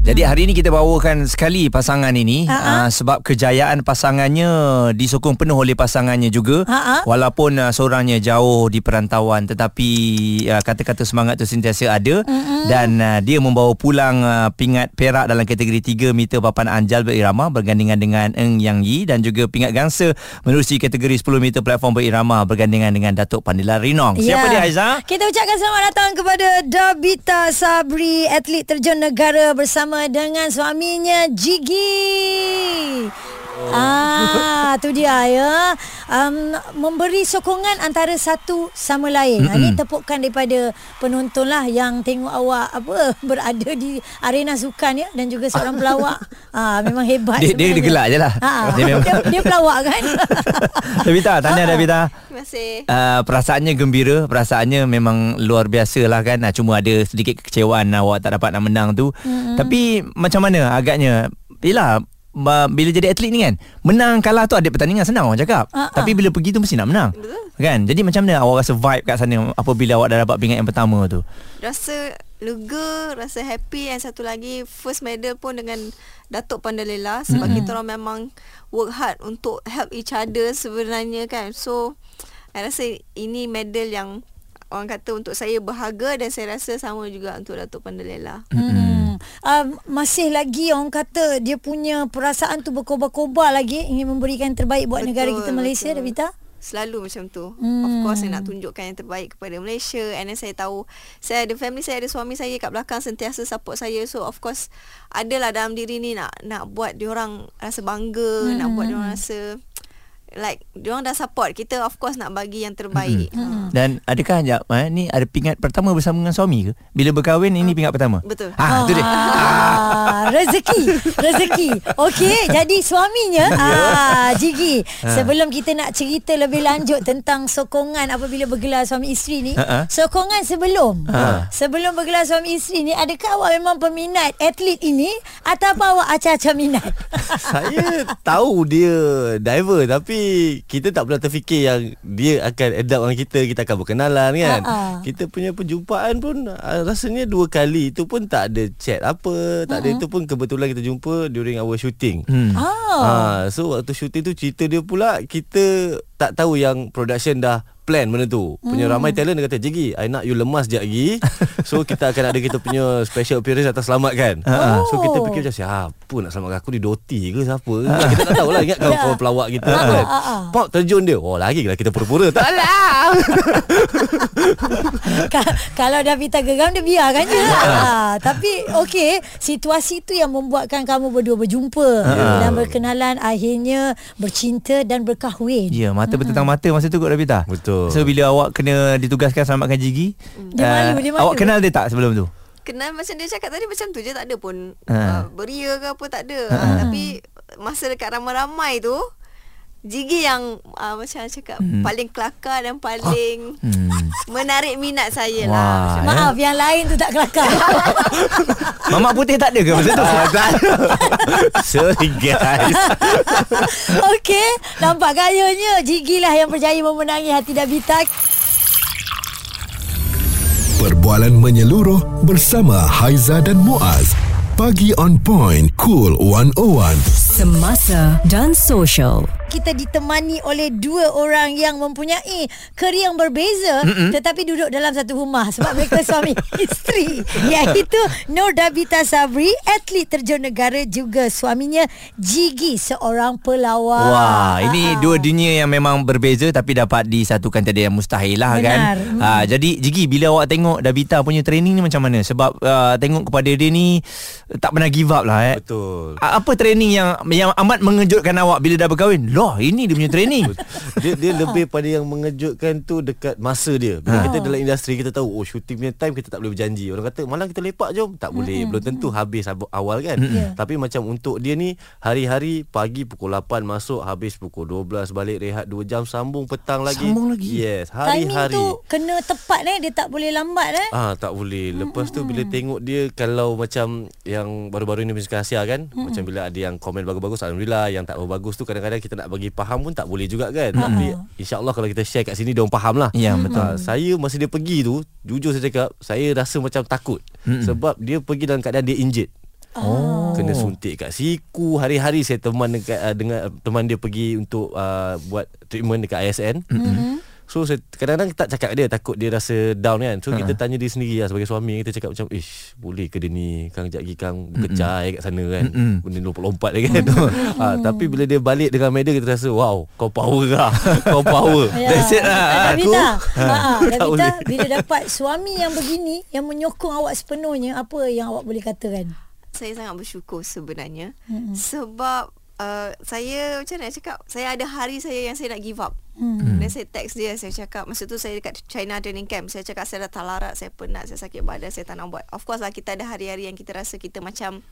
Jadi hari ini kita bawakan sekali pasangan ini uh-huh. uh, sebab kejayaan pasangannya disokong penuh oleh pasangannya juga uh-huh. walaupun uh, seorangnya jauh di perantauan tetapi uh, kata-kata semangat tu sentiasa ada uh-huh. dan uh, dia membawa pulang uh, pingat perak dalam kategori 3 meter papan anjal berirama bergandingan dengan Eng Yang Yi dan juga pingat gangsa menerusi kategori 10 meter platform berirama bergandingan dengan Datuk Pandila Rinong. Yeah. Siapa dia Aiza? Kita ucapkan selamat datang kepada Dabita Sabri atlet terjun negara bersama bersama dengan suaminya Jigi. Oh. Ah, tu dia ya. Um, memberi sokongan antara satu sama lain. Mm-hmm. Ini tepukan daripada penonton lah yang tengok awak apa berada di arena sukan ya dan juga seorang pelawak. ah, memang hebat. Dia, dia, dia gelak je lah. Ha, dia, dia, dia pelawak kan. Davita, tanya Davita. Terima kasih. Uh, perasaannya gembira, perasaannya memang luar biasa lah kan. Uh, cuma ada sedikit kekecewaan awak tak dapat nak menang tu. Mm-hmm. Tapi macam mana agaknya? Yelah, bila jadi atlet ni kan menang kalah tu ada pertandingan senang orang cakap. Uh-uh. tapi bila pergi tu mesti nak menang. Betul. kan? Jadi macam mana awak rasa vibe kat sana apabila awak dah dapat pingat yang pertama tu? Rasa lega rasa happy. And satu lagi first medal pun dengan Datuk Pandalela. Sebab mm-hmm. kita orang memang work hard untuk help each other sebenarnya kan. So saya rasa ini medal yang orang kata untuk saya berharga dan saya rasa sama juga untuk Datuk Pandalela. Mm-hmm uh, masih lagi orang kata dia punya perasaan tu berkobar-kobar lagi ingin memberikan yang terbaik buat betul, negara kita Malaysia betul. Davita selalu macam tu hmm. of course saya nak tunjukkan yang terbaik kepada Malaysia and then saya tahu saya ada family saya ada suami saya kat belakang sentiasa support saya so of course adalah dalam diri ni nak nak buat dia orang rasa bangga hmm. nak buat dia orang rasa like diorang dah support. Kita of course nak bagi yang terbaik. Mm-hmm. dan adakah jap eh, ni ada pingat pertama bersama dengan suami ke? Bila berkahwin ini pingat pertama? betul. Ha tu dia. Ah, rezeki rezeki. Okey jadi suaminya ah Jigi ha. sebelum kita nak cerita lebih lanjut tentang sokongan apabila bergelar suami isteri ni Ha-ha. sokongan sebelum. Ha. sebelum bergelar suami isteri ni adakah awak memang peminat atlet ini atau awak acah-acah minat? Saya tahu dia diver tapi kita tak pernah terfikir yang dia akan adapt dengan kita kita akan berkenalan kan uh-uh. kita punya perjumpaan pun uh, rasanya dua kali itu pun tak ada chat apa tak uh-huh. ada itu pun kebetulan kita jumpa during our shooting hmm. oh. uh, so waktu shooting tu cerita dia pula kita tak tahu yang production dah plan benda tu. Punya hmm. ramai talent dia kata, "Jigi, I nak you lemas sekejap lagi." So kita akan ada kita punya special appearance atas selamat kan. Oh. So kita fikir macam siapa nak selamatkan aku ni Doti ke siapa? kita tak tahulah ingat kau yeah. pelawak kita kan. Uh, uh. Pop terjun dia. Oh, lagi lah kita pura-pura. Tak lah. Kalau dah Vita geram dia biarkan je. ha, tapi okey, situasi tu yang membuatkan kamu berdua berjumpa uh. dan berkenalan akhirnya bercinta dan berkahwin. Ya, yeah, mata bertentang mata masa tu kot Vita. Betul. So bila awak kena ditugaskan selamatkan Gigi Dia malu, dia malu Awak kenal dia tak sebelum tu? Kenal macam dia cakap tadi Macam tu je tak ada pun ha. uh, Beria ke apa tak ada ha. uh, Tapi Masa dekat ramai-ramai tu Jigi yang uh, macam cakap hmm. paling kelakar dan paling hmm. menarik minat saya lah. Wah, lah. Maaf ya. yang lain tu tak kelakar. Mamak putih tak ada ke masa tu? tak ada. Sorry guys. Okey, nampak gayanya Jigi lah yang berjaya memenangi hati Dabita. Perbualan menyeluruh bersama Haiza dan Muaz. Pagi on point, cool 101. Semasa dan social kita ditemani oleh dua orang yang mempunyai kerja yang berbeza Mm-mm. tetapi duduk dalam satu rumah sebab mereka suami isteri iaitu Nur Dabita Sabri atlet terjun negara juga suaminya Jigi seorang pelawak wah ini uh-huh. dua dunia yang memang berbeza tapi dapat disatukan tiada yang mustahil lah kan mm. uh, jadi Jigi bila awak tengok Dabita punya training ni macam mana sebab uh, tengok kepada dia ni tak pernah give up lah eh. betul apa training yang yang amat mengejutkan awak bila dah berkahwin Loh ini dia punya training. Dia, dia lebih pada yang mengejutkan tu Dekat masa dia. Bila ha. kita dalam industri Kita tahu Oh shooting punya time Kita tak boleh berjanji. Orang kata malam kita lepak jom. Tak boleh. Belum tentu habis awal kan. Yeah. Tapi macam untuk dia ni Hari-hari Pagi pukul 8 masuk Habis pukul 12 Balik rehat 2 jam Sambung petang lagi. Sambung lagi? Yes Hari-hari. Timing tu Kena tepat eh. Dia tak boleh lambat eh. Ah Tak boleh. Lepas tu bila tengok dia Kalau macam Yang baru-baru ni Musik Asia kan. Macam bila ada yang komen bagus-bagus Alhamdulillah Yang tak bagus tu Kadang-kadang kita nak bagi faham pun tak boleh juga kan tapi insyaallah kalau kita share kat sini dia orang faham lah Ya, betul. Ah, saya masa dia pergi tu jujur saya cakap saya rasa macam takut sebab dia pergi dalam keadaan dia injured Oh. Kena suntik kat siku Hari-hari saya teman dekat, uh, dengan teman dia pergi untuk uh, buat treatment dekat ISN. Mm-hmm. So saya kadang-kadang tak cakap dia takut dia rasa down kan. So kita tanya dia sendiri lah sebagai suami kita cakap macam ish boleh ke dia ni kang jap lagi kang berkecai kat sana kan. Benda lompat-lompat dia kan. ha, tapi bila dia balik dengan media kita rasa wow kau power lah. kau power. Ya. That's it lah. Ah, Davita, ha, Aku tak Davita bila dapat suami yang begini yang menyokong awak sepenuhnya, apa yang awak boleh katakan? saya sangat bersyukur sebenarnya mm-hmm. sebab uh, saya macam mana nak cakap saya ada hari saya yang saya nak give up mm. Saya text dia saya cakap masa tu saya dekat China training camp saya cakap saya dah tak larat saya penat saya sakit badan saya tak nak buat. Of course lah kita ada hari-hari yang kita rasa kita macam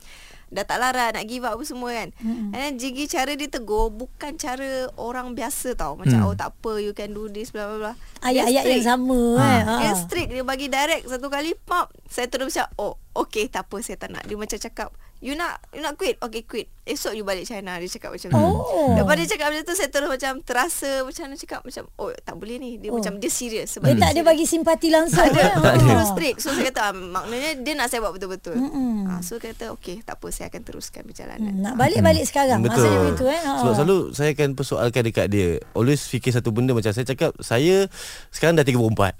dah tak larat nak give up apa semua kan. Mm. and then Jigi cara dia tegur bukan cara orang biasa tau. Macam mm. oh tak apa you can do this bla bla bla. Ayat-ayat yang sama kan. Ha. Dia strict Dia bagi direct Satu kali pop. Saya terus macam Oh okay tak apa Saya tak nak. Dia macam cakap You nak You nak quit? Okay quit Esok you balik China Dia cakap macam tu Oh. Lepas dia cakap macam tu Saya terus macam Terasa Macam mana cakap Macam oh tak boleh ni Dia Oh. macam Dia serius Sebab Dia tak ada bagi simpati langsung. tak ada kan? Tak ada Ha. Terus strict So saya kata ah, Maknanya dia nak saya buat betul-betul Mm-mm. ah, So kata Okay tak apa Saya akan teruskan perjalanan Hmm, nak balik-balik sekarang. Betul. Maksudnya begitu kan. Ha. Sebab selalu saya akan persoalkan dekat dia. Always fikir satu benda macam saya cakap saya sekarang dah 34.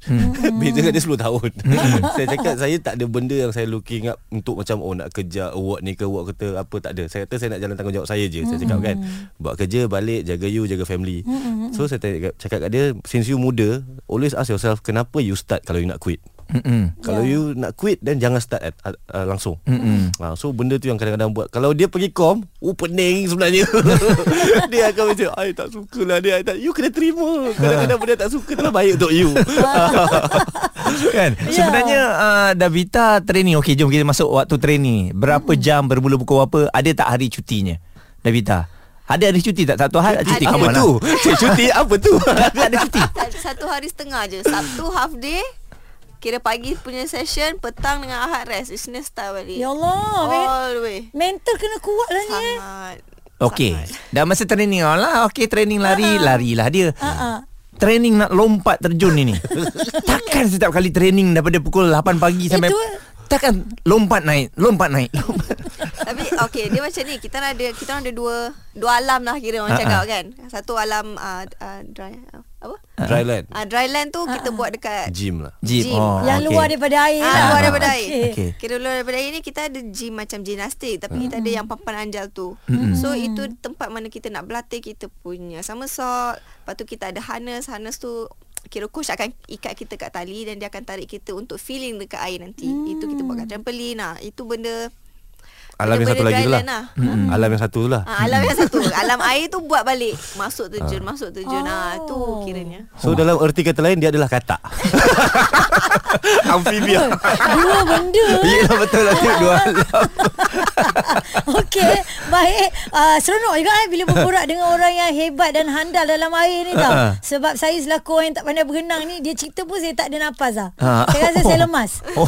Beza dengan dia 10 tahun. saya cakap saya tak ada benda yang saya looking up untuk macam oh nak kerja award ni ke award kata apa tak ada. Saya kata saya nak jalan tanggungjawab saya je. Saya cakap kan buat kerja balik jaga you jaga family. So saya cakap, cakap kat dia since you muda always ask yourself kenapa you start kalau you nak quit. Mm-mm. Kalau you nak quit Then jangan start at, uh, Langsung. Ha, So benda tu yang kadang-kadang buat. Kalau dia pergi kom Oh pening sebenarnya. Dia akan macam I tak suka lah dia I tak, You kena terima. Kadang-kadang benda tak suka tu lah baik untuk you. Kan? Ya. sebenarnya uh, Davita training. Okey jom kita masuk waktu training. Berapa jam bermula pukul apa ada tak hari cutinya Davita? Ada hari cuti tak? Satu hari cuti Apa kamu lah. tu? Cik cuti apa tu? Ada cuti? Tak- Satu hari setengah je. Sabtu half day Kira pagi punya session Petang dengan Ahad rest Isnin start balik Ya Allah. All the way Mental kena kuat lah ni. eh. Sangat Okey. sangat. Dah masa training lah. Okey training lari, larilah dia. Ha-ha. Training nak lompat terjun ini. Takkan setiap kali training daripada pukul 8 pagi sampai Itu- Takkan lompat naik, lompat naik. Lompat. Tapi okay dia macam ni Kita ada Kita orang ada dua Dua alam lah kira orang Ha, cakap kan Satu alam uh, uh, dry, uh, Apa? Dryland Uh, dryland tu kita buat dekat Gym lah Gym. Gym. Oh, Yang okey. luar daripada air Ah, lah. luar daripada air. Okey. Okey. Kira luar daripada air ni Kita ada gym macam gimnastik Tapi kita ada yang papan anjal tu So itu tempat mana kita nak berlatih Kita punya somersault Lepas tu kita ada harness Harness tu Kira coach akan ikat kita kat tali Dan dia akan tarik kita Untuk feeling dekat air nanti Itu kita buat kat trampoline lah Itu benda Alam yang satu lagi tu lah lah. Mm-mm. Alam yang satu tu lah Ah, alam yang satu Alam air tu buat balik Masuk terjun Masuk terjun ah. tu kiranya So dalam erti kata lain Dia adalah katak Amphibia Dua benda. Yelah betul lah dua alam. Okey, baik. Uh, seronok juga eh bila berborak dengan orang yang hebat dan handal dalam air ni tau. Ha. Sebab saya selaku orang yang tak pandai berenang ni, dia cerita pun saya tak ada nafas lah. Ha. Saya rasa saya lemas. Oh.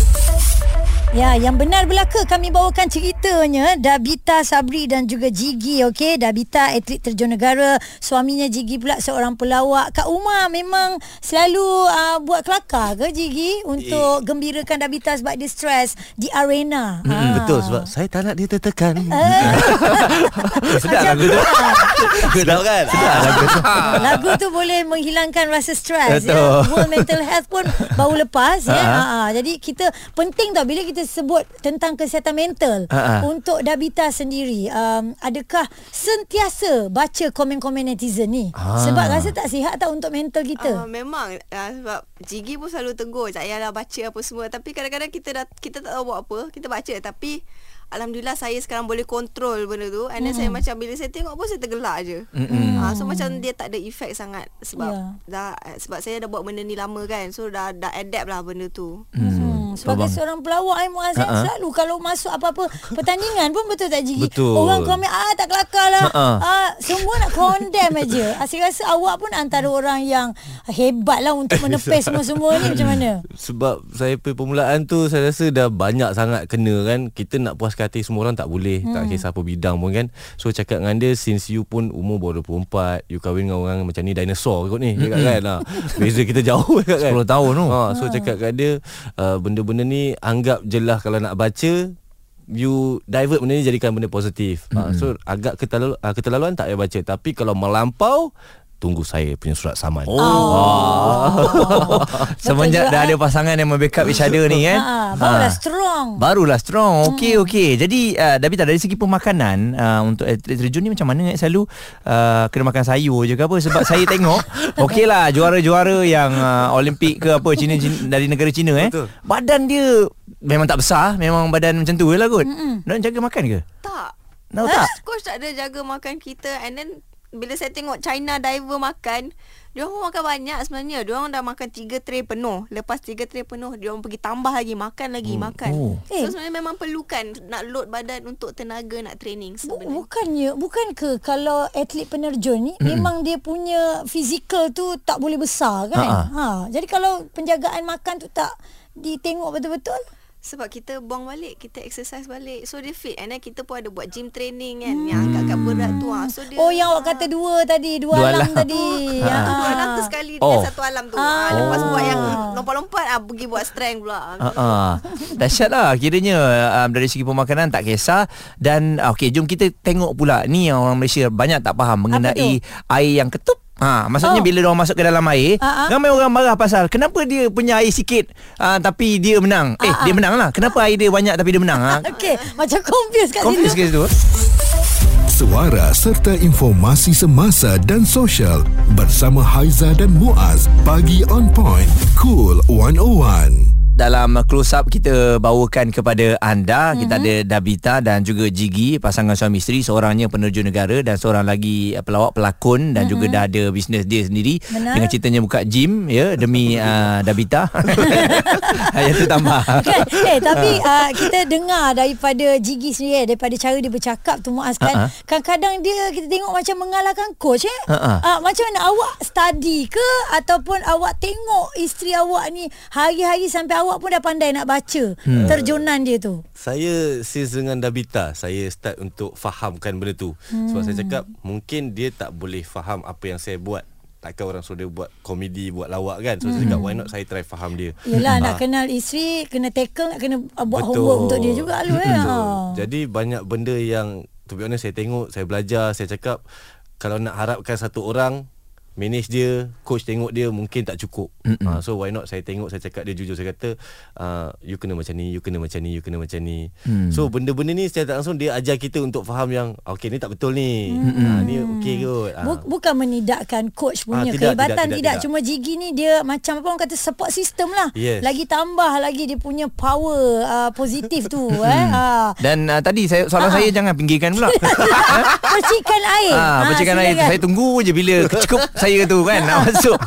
Ya, yang benar belaka kami bawakan ceritanya Dabita Sabri dan juga Jigi okey. Dabita atlet terjun negara, suaminya Jigi pula seorang pelawak. Kak Umar memang selalu uh, buat kelakar ke Jigi untuk gembirakan Dabita sebab dia stres di arena. Hmm, Ah. Betul sebab Saya tak nak dia tertekan Sedap lagu tu. Sedap kan Lagu tu boleh menghilangkan rasa stres ya. World Mental Health pun baru lepas ya. Ha. Ha, ha. Jadi kita penting tau bila kita sebut tentang kesihatan mental ha. untuk Dabita sendiri um, adakah sentiasa baca komen-komen netizen ni? Ha. Sebab rasa tak sihat tak untuk mental kita. Uh, memang uh, sebab Jigi pun selalu tegur tak payahlah baca apa semua tapi kadang-kadang kita dah kita tak tahu buat apa kita baca tapi alhamdulillah saya sekarang boleh kontrol benda tu and then saya macam bila saya tengok pun saya tergelak je. Uh, so macam dia tak ada efek sangat sebab Ya. dah sebab saya dah buat benda ni lama kan so dah dah adapt lah benda tu. Hmm. Sebagai Faham. seorang pelawak Ai Muaz uh-huh. Selalu kalau masuk apa-apa pertandingan pun betul tak Jigi? Betul. Orang komen ah tak kelakar lah. Ha-ha. Ah semua nak condemn aja. Ah, saya rasa awak pun antara orang yang hebat lah untuk menepis semua-semua ni macam mana? Sebab saya pergi permulaan tu Saya rasa dah banyak sangat kena kan Kita nak puas hati semua orang tak boleh hmm. Tak kisah apa bidang pun kan So cakap dengan dia Since you pun umur baru 24 You kahwin dengan orang macam ni Dinosaur kot ni Cakap kan ha. Beza kita jauh cakap kan 10 tahun tu. ha, So cakap kat dia uh, Benda-benda ni Anggap je lah Kalau nak baca You divert benda ni jadikan benda positif. Mm-hmm. Uh, so agak keterlalu, uh, keterlaluan tak payah baca. Tapi kalau melampau tunggu saya punya surat saman. Oh. Semenjak juga, dah eh. ada pasangan yang membackup each other ni kan. Ha, barulah strong. Barulah strong. Okey okey. Jadi uh, Davita dari segi pemakanan uh, untuk atlet terjun ni macam mana eh? selalu uh, kena makan sayur je ke apa sebab saya tengok okeylah juara-juara yang uh, Olimpik ke apa Cina, Cina dari negara Cina eh. Betul. Badan dia memang tak besar, memang badan macam tu je lah kot. Nak jaga makan ke? Tak. Tahu tak? Coach tak ada jaga makan kita and then bila saya tengok China diver makan, dia orang makan banyak sebenarnya. Dia orang dah makan 3 tray penuh. Lepas 3 tray penuh, dia orang pergi tambah lagi makan lagi hmm. makan. Oh. Eh. So sebenarnya memang perlukan nak load badan untuk tenaga nak training sebenarnya. Bukannya Bukan ke Kalau atlet penerjun ni mm. Memang dia punya Fizikal tu Tak boleh besar kan Ha-ha. ha, Jadi kalau Penjagaan makan tu tak Ditengok betul-betul Sebab kita buang balik Kita exercise balik So dia fit And then kita pun ada buat gym training kan Yang angkat-angkat berat tu ha. So dia Oh yang awak kata dua tadi Dua, Dua alam, alam. tadi Ah, ha. tu dua alam tu sekali Oh. dengan satu alam tu. Ah. lepas Ah. buat yang lompat-lompat ah pergi buat strength pula. Uh, uh. Dahsyat lah Kiranya um, Dari segi pemakanan Tak kisah Dan Okey jom kita tengok pula Ni yang orang Malaysia Banyak tak faham Mengenai Air yang ketup Ha, maksudnya oh. Bila orang masuk ke dalam air, Ah, ah. ramai orang marah pasal kenapa dia punya air sikit uh, tapi dia menang. Eh, Ah, ah. dia menang lah. Kenapa air dia banyak tapi dia menang? Ha? Okey Macam confused kat Confuse ke situ situ? Suara serta informasi semasa dan sosial bersama Haiza dan Muaz. Pagi on point. Cool 101. Dalam close up kita bawakan kepada anda Mhm. kita ada Dabita dan juga Jigi pasangan suami isteri seorangnya penerjun negara dan seorang lagi pelawak pelakon dan juga dah ada bisnes dia sendiri Mhm. Benar. dengan ceritanya buka gym ya demi uh, Dabita. Yang tu tambah. kan? Eh tapi uh, kita dengar daripada Jigi sendiri eh, daripada cara dia bercakap tu Muaz kan. Ha-ha. Kadang-kadang dia kita tengok macam mengalahkan coach eh. Ha-ha. Uh, macam mana awak study ke ataupun awak tengok isteri awak ni hari-hari sampai awak pun dah pandai nak baca hmm. terjunan dia tu. Saya since dengan Dabita Saya start untuk fahamkan benda tu hmm. Sebab saya cakap Mungkin dia tak boleh faham Apa yang saya buat Takkan orang suruh dia buat komedi Buat lawak kan So hmm. saya cakap Why not saya try faham dia Yelah nak Ah. kenal isteri kena tackle nak kena uh, buat Betul. homework untuk dia juga lu eh. Betul. Ha. Jadi banyak benda yang To be honest saya tengok Saya belajar Saya cakap Kalau nak harapkan satu orang Manage dia Coach tengok dia Mungkin tak cukup. Uh, So why not Saya tengok Saya cakap dia jujur Saya kata uh, You kena macam ni You kena macam ni You kena macam ni. Hmm. So benda-benda ni Secara tak langsung Dia ajar kita untuk faham yang Okay ni tak betul ni. Uh, Ni okay kot. Uh. Bu- bukan menidakkan coach punya Ah, tidak, kehebatan tidak, tidak, tidak, tidak. cuma Jigi ni dia macam apa orang kata support system lah. Yes. lagi tambah lagi dia punya power uh, positif tu eh. Ah. Dan uh, tadi saya soalan saya jangan pinggirkan pula. percikan air. Ah, percikan air. tu silakan. saya tunggu je bila cukup saya tu kan nak masuk.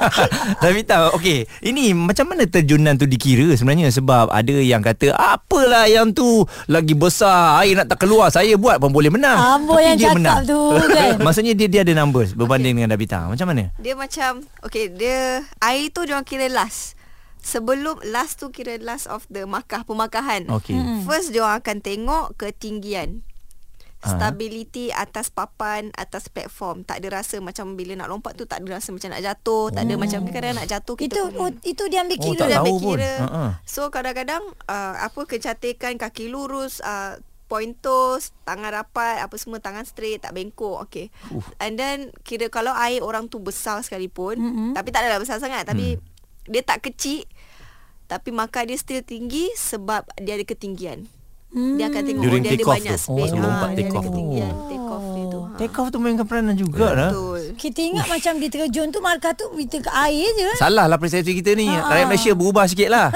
Tapi tahu okey, ini macam mana terjunan tu dikira sebenarnya sebab ada yang kata apalah yang tu lagi besar air nak tak keluar saya buat pun boleh menang. Amboi yang dia cakap tu, kan? Maksudnya dia dia ada numbers berbanding dengan Dabita. Macam mana? Dia macam Okay dia Air tu dia orang kira last Sebelum last tu kira last of the makah Pemakahan Okey. Hmm. First dia orang akan tengok ketinggian Ah. Stability atas papan Atas platform Tak ada rasa macam Bila nak lompat tu Tak ada rasa macam nak jatuh Tak ada macam Kadang-kadang nak jatuh kita itu common. oh, itu dia ambil Oh, kira tak dia ambil pun. kira. Ha-ha. So kadang-kadang uh, apa kecantikan kaki lurus, uh, point toes, tangan rapat, apa semua tangan straight, tak bengkok. Okay. Uh. And then kira kalau air orang tu besar sekalipun, mm-hmm. tapi tak adalah besar sangat, tapi dia tak kecil tapi maka dia still tinggi sebab dia ada ketinggian. Hmm. Dia akan tengok During oh, dia ada take off banyak tu. space. Oh, Ah, lompat dia take off tu. ketinggian take off dia tu. Ha. Take off tu mainkan peranan juga dah. Betul. Kita ingat macam dia terjun tu Markah tu Kita ke air je. Salah lah persepsi kita ni. Ha. Rakyat Malaysia berubah sikit lah.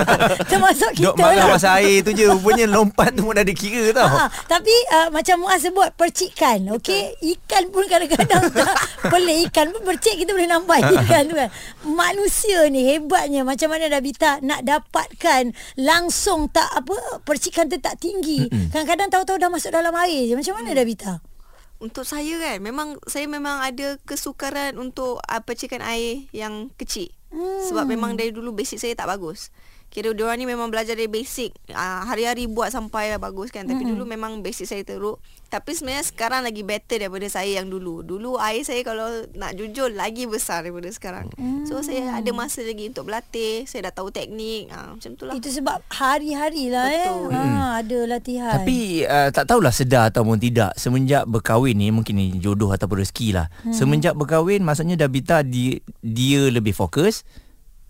Termasuk kita. Dok marah lah pasal air tu je. Rupanya lompat tu pun dah dikira tau. Ha, tapi uh, macam Muaz sebut percikan okey? Ikan pun kadang-kadang pelik. Ikan pun percik kita boleh nampak ikan tu kan. Manusia ni hebatnya. Macam mana Dabita nak dapatkan langsung tak apa percikan tu tak tinggi. Kadang-kadang tahu-tahu dah masuk dalam air je. Macam mana Dabita Untuk saya kan memang saya memang ada kesukaran untuk uh, percikan air yang kecil. Hmm. Sebab memang dari dulu basic saya tak bagus. Kira diorang ni memang belajar dari basic. Uh, Hari-hari buat sampai bagus kan. Tapi hmm. dulu memang basic saya teruk. Tapi sebenarnya sekarang lagi better daripada saya yang dulu. Dulu air saya kalau nak jujur lagi besar daripada sekarang. Hmm. So saya ada masa lagi untuk berlatih. Saya dah tahu teknik. Uh, Macam tu lah itu sebab hari-hari lah eh. Betul. ha, ada latihan. Tapi uh, tak tahulah sedar ataupun tidak Semenjak berkahwin ni Mungkin ni jodoh ataupun rezeki lah. Hmm. Semenjak berkahwin Maksudnya Dabita di, Dia lebih fokus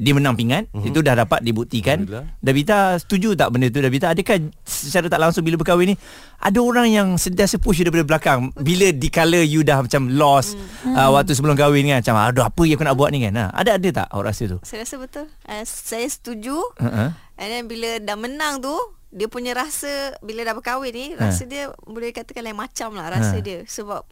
dia menang pingat uh-huh. Itu dah dapat dibuktikan. Dabita setuju tak benda tu Dabita adakah secara tak langsung Bila berkahwin ni Ada orang yang sentiasa push you daripada belakang Bila dikala you dah macam lost hmm. uh, Waktu sebelum kahwin kan Macam aduh apa yang aku nak buat ni kan ha, Ada ada tak awak rasa tu Saya rasa betul uh, Saya setuju uh-huh. And then bila dah menang tu Dia punya rasa Bila dah berkahwin ni Ha. Rasa dia Boleh katakan lain macam lah Rasa Ha. dia Sebab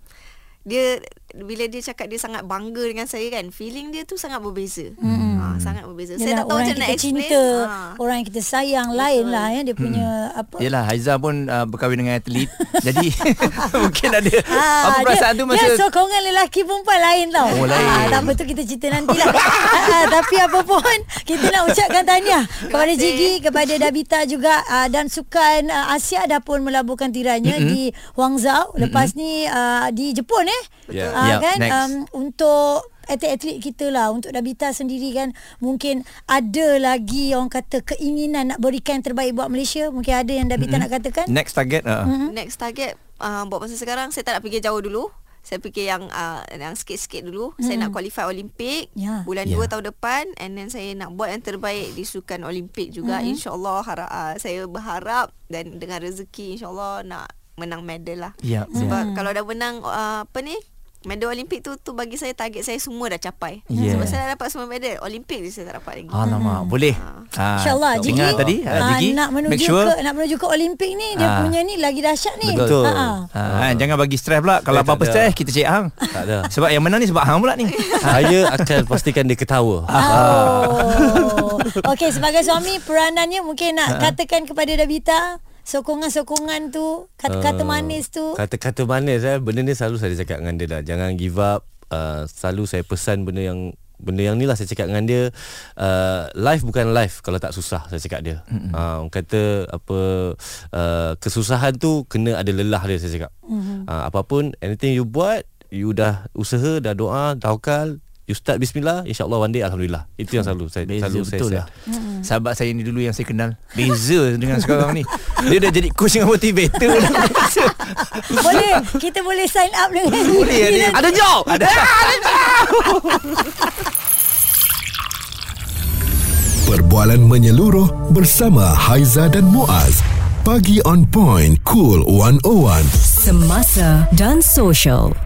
dia bila dia cakap dia sangat bangga dengan saya kan feeling dia tu sangat berbeza hmm. ha, sangat berbeza saya Yelah, tak tahu orang macam nak explain cinta ha. Orang yang kita sayang Lain lah ya, Dia punya apa Yelah Haiza pun uh, berkahwin dengan atlet Jadi mungkin ada Ah, Apa perasaan dia, tu masa Dia sokongan lelaki perempuan lain tau Oh, lain. Ah, Tak apa tu kita cerita nanti lah ah, Tapi apa pun Kita nak ucapkan tahniah Kepada. Jigi Kepada Dabita juga ah, Dan Sukan ah, Asia Dah pun melaburkan tiranya mm-hmm. Di Huangzhou Lepas mm-hmm. ni ah, Di Jepun eh Yeah. Ah, Yeah, kan next. um, Untuk atlet-atlet kita lah Untuk Dabita sendiri kan Mungkin ada lagi Orang kata keinginan Nak berikan yang terbaik buat Malaysia Mungkin ada yang Dabita Mm-mm. nak katakan Next target uh. Mhm. next target uh, buat masa sekarang saya tak nak fikir jauh dulu saya fikir yang uh, yang sikit-sikit dulu hmm. saya nak qualify Olimpik Ya. bulan Ya. 2 tahun depan and then saya nak buat yang terbaik di sukan Olimpik juga hmm. insyaallah harap uh, saya berharap dan dengan rezeki insyaallah nak menang medal lah Ya, sebab kalau dah menang uh, apa ni medal Olimpik tu tu bagi saya target saya semua dah capai Ya. sebab saya dah dapat semua medal Olimpik je saya tak dapat lagi Alamak Boleh ha, InsyaAllah Jigi Dengar tadi ha, ah, Jigi nak menuju Make sure ke nak menuju ke Olimpik ni dia Ah. punya ni lagi dahsyat ni. Betul. Ha, ha. ha, Jangan bagi stres pula Kalau Eh, apa-apa stres Kita cek hang Tak ada. Sebab yang menang ni Sebab hang pula ni Saya akan pastikan dia ketawa. Oh. Okey sebagai suami peranannya mungkin nak Ha. katakan kepada Dabita sokongan-sokongan tu kata-kata Ah, manis tu. Kata-kata manis eh. Benda ni selalu saya cakap dengan dia dah. Jangan give up. Uh, Selalu saya pesan benda yang Benda yang ni lah saya cakap dengan dia. Uh, Life bukan life Kalau tak susah Saya cakap dia. Uh, Orang kata Apa uh, Kesusahan tu Kena ada lelah dia Saya cakap. Mm-hmm. uh, Apapun Anything you buat You dah usaha Dah doa Tawakal You start bismillah. InsyaAllah one day Alhamdulillah. Itu yang selalu saya, Beza selalu betul saya lah. Sahabat saya ni dulu yang saya kenal. Beza dengan sekarang ni. Dia dah jadi coach dengan motivator boleh. Kita boleh sign up dengan Boleh Jigi ada nanti. Ada job. Ada Perbualan menyeluruh bersama Haiza dan Muaz. Pagi on point, cool 101. Semasa dan social.